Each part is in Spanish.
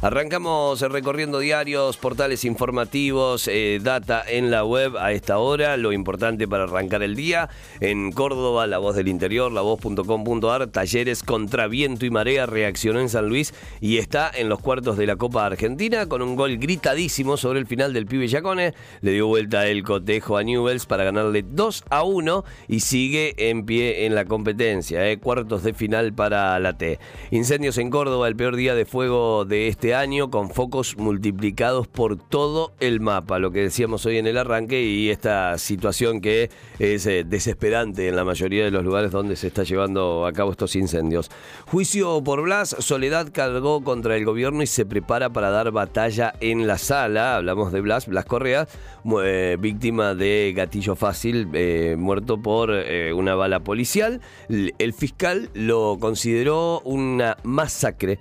Arrancamos recorriendo diarios, portales informativos, eh, data en la web a esta hora, lo importante para arrancar el día. En Córdoba, La Voz del Interior, lavoz.com.ar, talleres contra viento y marea, reaccionó en San Luis y está en los cuartos de la Copa Argentina con un gol gritadísimo sobre el final del pibe Yacone. Le dio vuelta el cotejo a Newells para ganarle 2 a 1 y sigue en pie en la competencia. Eh, cuartos de final para la T. Incendios en Córdoba, el peor día de fuego de este este año con focos multiplicados por todo el mapa, lo que decíamos hoy en el arranque y esta situación que es eh, desesperante en la mayoría de los lugares donde se está llevando a cabo estos incendios. Juicio por Blas, Soledad cargó contra el gobierno y se prepara para dar batalla en la sala, hablamos de Blas, Blas Correa, eh, víctima de gatillo fácil, eh, muerto por una bala policial. El fiscal lo consideró una masacre,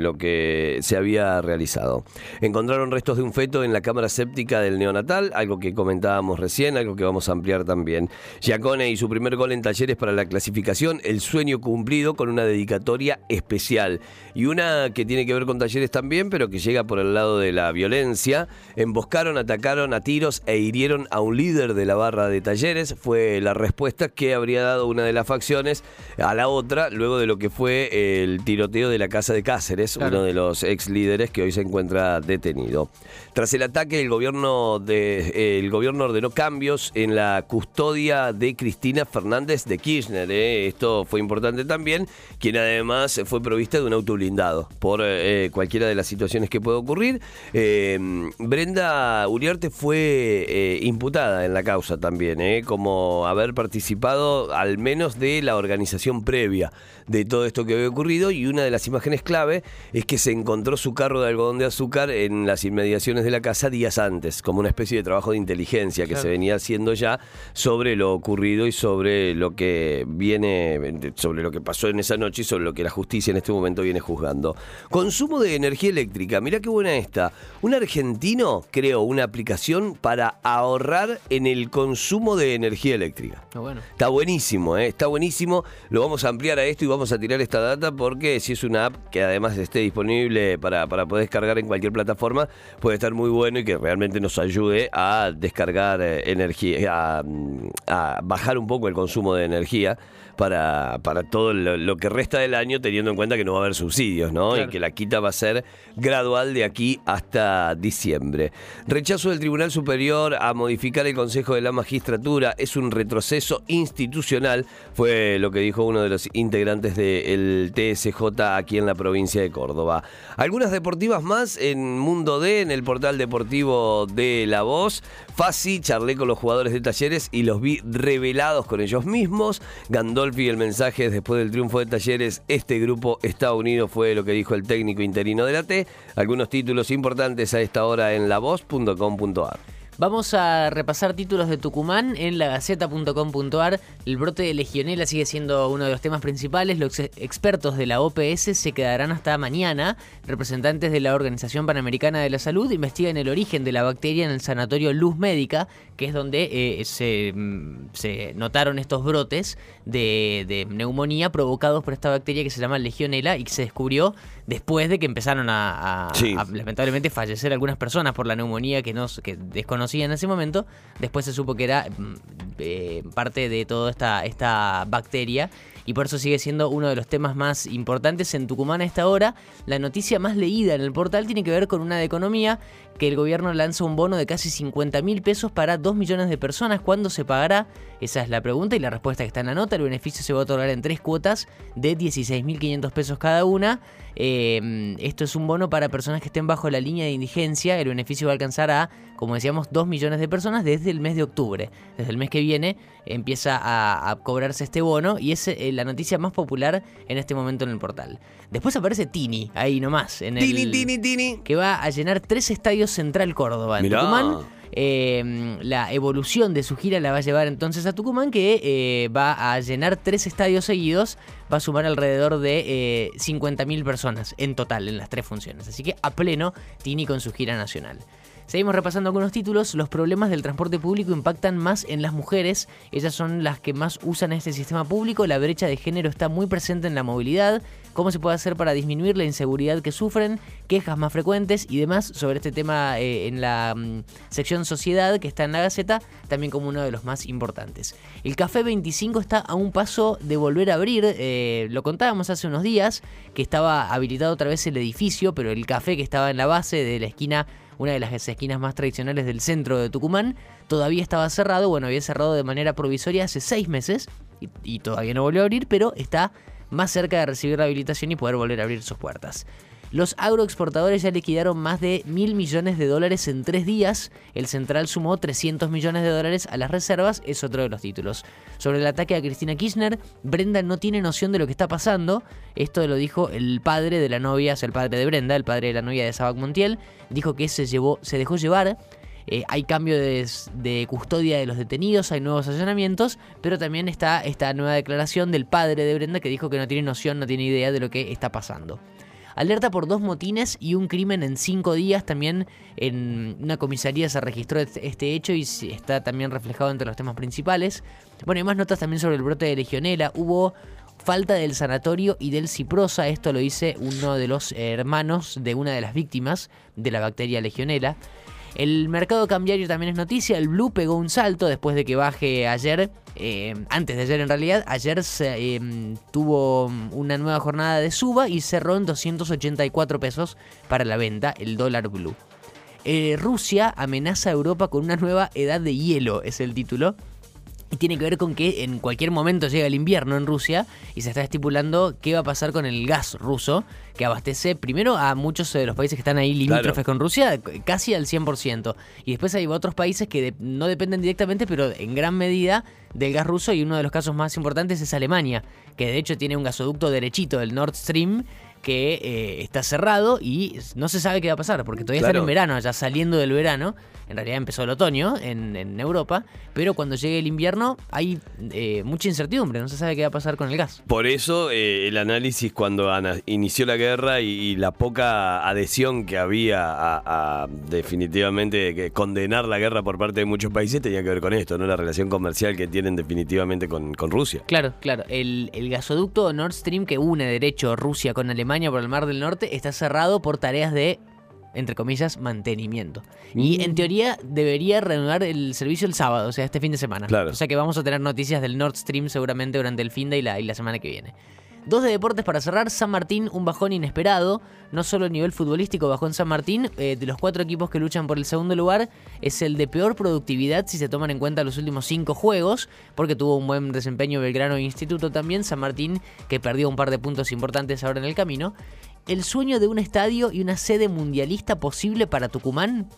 lo que se había realizado. Encontraron restos de un feto en la cámara séptica del neonatal, algo que comentábamos recién, algo que vamos a ampliar también. Giacone y su primer gol en talleres para la clasificación, el sueño cumplido con una dedicatoria especial. Y una que tiene que ver con talleres también, pero que llega por el lado de la violencia. Emboscaron, atacaron a tiros e hirieron a un líder de la barra de talleres. Fue la respuesta que habría dado una de las facciones a la otra, luego de lo que fue el tiroteo de la casa de Cáceres, uno de los ex líderes líderes que hoy se encuentra detenido. Tras el ataque, el gobierno, de, el gobierno ordenó cambios en la custodia de Cristina Fernández de Kirchner. ¿eh? Esto fue importante también, quien además fue provista de un auto blindado por eh, cualquiera de las situaciones que puede ocurrir. Eh, Brenda Uriarte fue imputada en la causa también, como haber participado al menos de la organización previa de todo esto que había ocurrido y una de las imágenes clave es que se encontró su carro de algodón de azúcar en las inmediaciones de la casa días antes, como una especie de trabajo de inteligencia que se venía haciendo ya sobre lo ocurrido y sobre lo que viene, sobre lo que pasó en esa noche y sobre lo que la justicia en este momento viene juzgando. Consumo de energía eléctrica, mira qué buena esta. Un argentino creó una aplicación para ahorrar en el consumo de energía eléctrica. Está, bueno. está buenísimo, ¿eh? está buenísimo. Lo vamos a ampliar a esto y vamos a tirar esta data porque si es una app que además esté disponible para para, poder descargar en cualquier plataforma, puede estar muy bueno y que realmente nos ayude a descargar eh, energía, a, bajar un poco el consumo de energía para, para todo lo, que resta del año, teniendo en cuenta que no va a haber subsidios, ¿no? Y que la quita va a ser gradual de aquí hasta diciembre. Rechazo del Tribunal Superior a modificar el Consejo de la Magistratura es un retroceso institucional, fue lo que dijo uno de los integrantes del TSJ aquí en la provincia de Córdoba. Algunas deportivas más en Mundo D, en el portal deportivo de La Voz. Fácil, charlé con los jugadores de talleres y los vi revelados con ellos mismos. Gandol y el mensaje después del triunfo de Talleres, este grupo está unido, fue lo que dijo el técnico interino de la T. Algunos títulos importantes a esta hora en lavoz.com.ar. Vamos a repasar títulos de Tucumán en lagaceta.com.ar. El brote de legionela sigue siendo uno de los temas principales. Los expertos de la OPS se quedarán hasta mañana. Representantes de la Organización Panamericana de la Salud investigan el origen de la bacteria en el sanatorio Luz Médica, que es donde eh, mm, se, notaron estos brotes de, neumonía provocados por esta bacteria que se llama legionela y que se descubrió después de que empezaron a, lamentablemente fallecer algunas personas por la neumonía que, no, que desconocían en ese momento. Después se supo que era mm, eh, parte de toda esta, esta bacteria y por eso sigue siendo uno de los temas más importantes en Tucumán a esta hora. La noticia más leída en el portal tiene que ver con una de economía que el gobierno lanza un bono de casi 50 mil pesos para 2 millones de personas. ¿Cuándo se pagará? Esa es la pregunta y la respuesta que está en la nota. El beneficio se va a otorgar en tres cuotas de 16.500 pesos cada una. Eh, esto es un bono para personas que estén bajo la línea de indigencia. El beneficio va a alcanzar a, como decíamos, 2 millones de personas desde el mes de octubre. Desde el mes que viene empieza a, cobrarse este bono y es eh, la noticia más popular en este momento en el portal. Después aparece Tini, ahí nomás. En Tini, Tini, Tini. Que va a llenar tres estadios Central Córdoba. En Tucumán. Eh, la evolución de su gira la va a llevar entonces a Tucumán, que eh, va a llenar tres estadios seguidos, va a sumar alrededor de eh, 50.000 personas en total en las tres funciones. Así que a pleno Tini con su gira nacional. Seguimos repasando algunos títulos. Los problemas del transporte público impactan más en las mujeres. Ellas son las que más usan este sistema público. La brecha de género está muy presente en la movilidad. ¿Cómo se puede hacer para disminuir la inseguridad que sufren? Quejas más frecuentes y demás sobre este tema eh, en la mm, sección Sociedad que está en la Gaceta, también como uno de los más importantes. El Café 25 está a un paso de volver a abrir. Eh, lo contábamos hace unos días que estaba habilitado otra vez el edificio, pero el café que estaba en la base de la esquina una de las esquinas más tradicionales del centro de Tucumán, todavía estaba cerrado, bueno, había cerrado de manera provisoria hace seis meses y, todavía no volvió a abrir, pero está más cerca de recibir la habilitación y poder volver a abrir sus puertas. Los agroexportadores ya liquidaron más de mil millones de dólares en tres días. El central sumó 300 millones de dólares a las reservas, es otro de los títulos. Sobre el ataque a Cristina Kirchner, Brenda no tiene noción de lo que está pasando. Esto lo dijo el padre de la novia, o el padre de Brenda, el padre de la novia de Sabac Montiel. Dijo que se dejó llevar. Eh, hay cambio de, de, custodia de los detenidos, hay nuevos allanamientos, pero también está esta nueva declaración del padre de Brenda que dijo que no tiene noción, no tiene idea de lo que está pasando. Alerta por dos motines y un crimen en cinco días. También en una comisaría se registró este, hecho y está también reflejado entre los temas principales. Bueno, hay más notas también sobre el brote de legionela. Hubo falta del sanatorio y del ciprosa. Esto lo dice uno de los hermanos de una de las víctimas de la bacteria legionela. El mercado cambiario también es noticia. El blue pegó un salto después de que baje ayer. Eh, antes de ayer en realidad. Ayer se, em, tuvo una nueva jornada de suba y cerró en 284 pesos para la venta el dólar blue. Eh, Rusia amenaza a Europa con una nueva edad de hielo, es el título. Y tiene que ver con que en cualquier momento llega el invierno en Rusia y se está estipulando qué va a pasar con el gas ruso, que abastece primero a muchos de los países que están ahí limítrofes con Rusia, casi al 100%. Y después hay otros países que no dependen directamente, pero en gran medida del gas ruso. Y uno de los casos más importantes es Alemania, que de hecho tiene un gasoducto derechito, el Nord Stream, que eh, está cerrado y no se sabe qué va a pasar, porque todavía está en verano, ya saliendo del verano, en realidad empezó el otoño en, Europa, pero cuando llegue el invierno hay eh, mucha incertidumbre, no se sabe qué va a pasar con el gas. Por eso eh, el análisis cuando inició la guerra y, la poca adhesión que había a, definitivamente condenar la guerra por parte de muchos países tenía que ver con esto, ¿no? La relación comercial que tienen definitivamente con, Rusia. Claro, claro. El, el gasoducto Nord Stream que une derecho Rusia con Alemania por el Mar del Norte está cerrado por tareas de, entre comillas, mantenimiento. Y mm. en teoría debería reanudar el servicio el sábado, o sea, este fin de semana. O sea que vamos a tener noticias del Nord Stream seguramente durante el fin de y la, y la semana que viene. Dos de deportes para cerrar. San Martín, un bajón inesperado. No solo a nivel futbolístico bajó en San Martín. Eh, de los cuatro equipos que luchan por el segundo lugar, es el de peor productividad si se toman en cuenta los últimos cinco juegos. Porque tuvo un buen desempeño Belgrano e Instituto también. San Martín, que perdió un par de puntos importantes ahora en el camino el sueño de un estadio y una sede mundialista posible para Tucumán?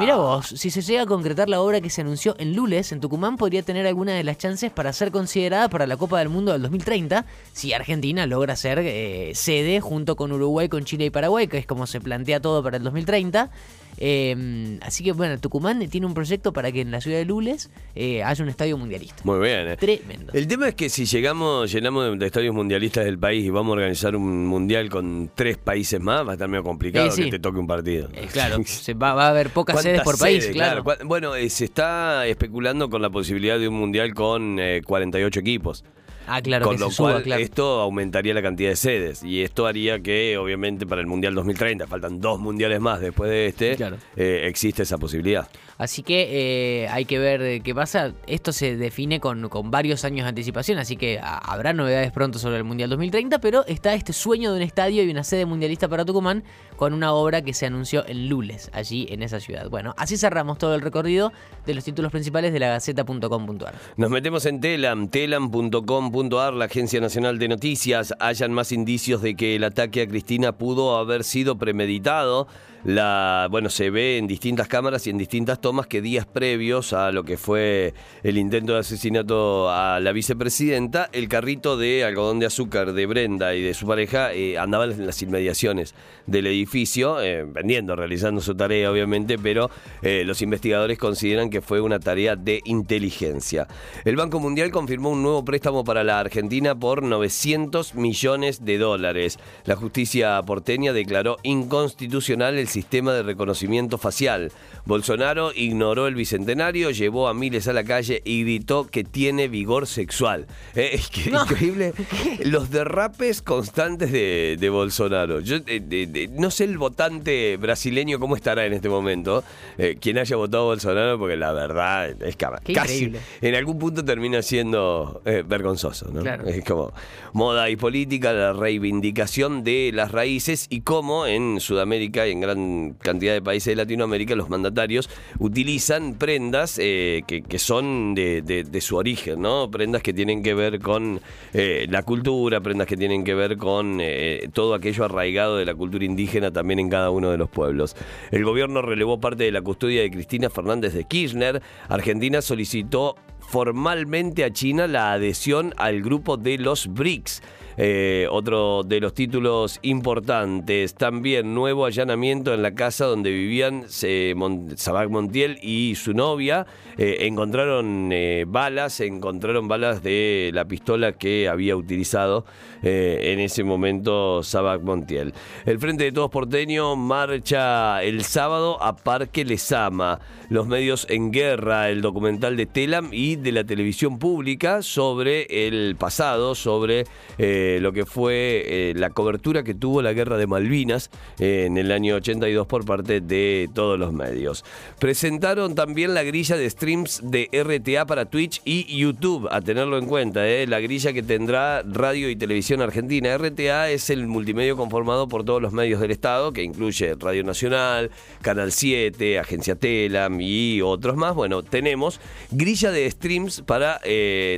Mira vos, si se llega a concretar la obra que se anunció en Lules, en Tucumán podría tener alguna de las chances para ser considerada para la Copa del Mundo del 2030 si Argentina logra ser eh, sede junto con Uruguay, con Chile y Paraguay, que es como se plantea todo para el 2030. Em, así que bueno, Tucumán tiene un proyecto para que en la ciudad de Lules eh, haya un estadio mundialista. Muy bien. Eh. Tremendo. El tema es que si llegamos, llenamos de, estadios mundialistas del país y vamos a organizar un mundial con tres países más, va a estar medio complicado que te toque un partido. Eh, claro, se va, a haber pocas sedes por país, claro. Bueno, se está especulando con la posibilidad de un mundial con 48 equipos. Ah, claro. Con lo cual esto aumentaría la cantidad de sedes y esto haría que, obviamente, para el Mundial 2030, faltan dos mundiales más después de este, eh, existe esa posibilidad. Así que eh, hay que ver qué pasa. Esto se define con, varios años de anticipación, así que habrá novedades pronto sobre el Mundial 2030, pero está este sueño de un estadio y una sede mundialista para Tucumán con una obra que se anunció en Lules, allí en esa ciudad. Bueno, así cerramos todo el recorrido de los títulos principales de la Gaceta.com.ar. Nos metemos en Telam, telam.com.ar, la Agencia Nacional de Noticias. Hayan más indicios de que el ataque a Cristina pudo haber sido premeditado. La, bueno, se ve en distintas cámaras y en distintas tomas que días previos a lo que fue el intento de asesinato a la vicepresidenta, el carrito de algodón de azúcar de Brenda y de su pareja eh, andaban en las inmediaciones del edificio, eh, vendiendo, realizando su tarea obviamente, pero eh, los investigadores consideran que fue una tarea de inteligencia. El Banco Mundial confirmó un nuevo préstamo para la Argentina por 900 millones de dólares. La justicia porteña declaró inconstitucional el sistema de reconocimiento facial. Bolsonaro ignoró el bicentenario, llevó a miles a la calle y gritó que tiene vigor sexual. Eh, es que increíble los derrapes constantes de, Bolsonaro. Yo eh, no sé el votante brasileño cómo estará en este momento, eh, quien haya votado a Bolsonaro, porque la verdad es que casi en algún punto termina siendo vergonzoso. ¿no? Es como moda y política, la reivindicación de las raíces y cómo en Sudamérica y en gran cantidad de países de Latinoamérica los mandatarios utilizan prendas eh, que, son de, su origen, ¿no? Prendas que tienen que ver con eh, la cultura, prendas que tienen que ver con eh, todo aquello arraigado de la cultura indígena también en cada uno de los pueblos. El gobierno relevó parte de la custodia de Cristina Fernández de Kirchner. Argentina solicitó formalmente a China la adhesión al grupo de los BRICS. Eh, otro de los títulos importantes, también nuevo allanamiento en la casa donde vivían Sabac Montiel y su novia. Eh, encontraron eh, balas, encontraron balas de la pistola que había utilizado en ese momento Sabac Montiel. El Frente de Todos Porteño marcha el sábado a Parque Lesama. Los medios en guerra, el documental de Telam y de la televisión pública sobre el pasado, sobre eh, lo que fue eh, la cobertura que tuvo la guerra de Malvinas eh, en el año 82 por parte de todos los medios. Presentaron también la grilla de streams de RTA para Twitch y YouTube, a tenerlo en cuenta, la grilla que tendrá Radio y Televisión Argentina. RTA es el multimedio conformado por todos los medios del Estado, que incluye Radio Nacional, Canal 7, Agencia Telam y otros más. Bueno, tenemos grilla de streams para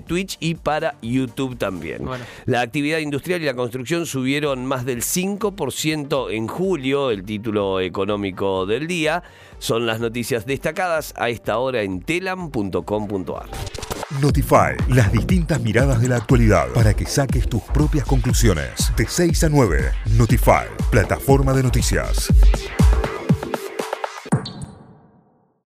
Twitch y para YouTube también. La actividad industrial y la construcción subieron más del 5% en julio, el título económico del día. Son las noticias destacadas a esta hora en telam.com.ar. Notify, las distintas miradas de la actualidad para que saques tus propias conclusiones. De 6 a 9, Notify, plataforma de noticias.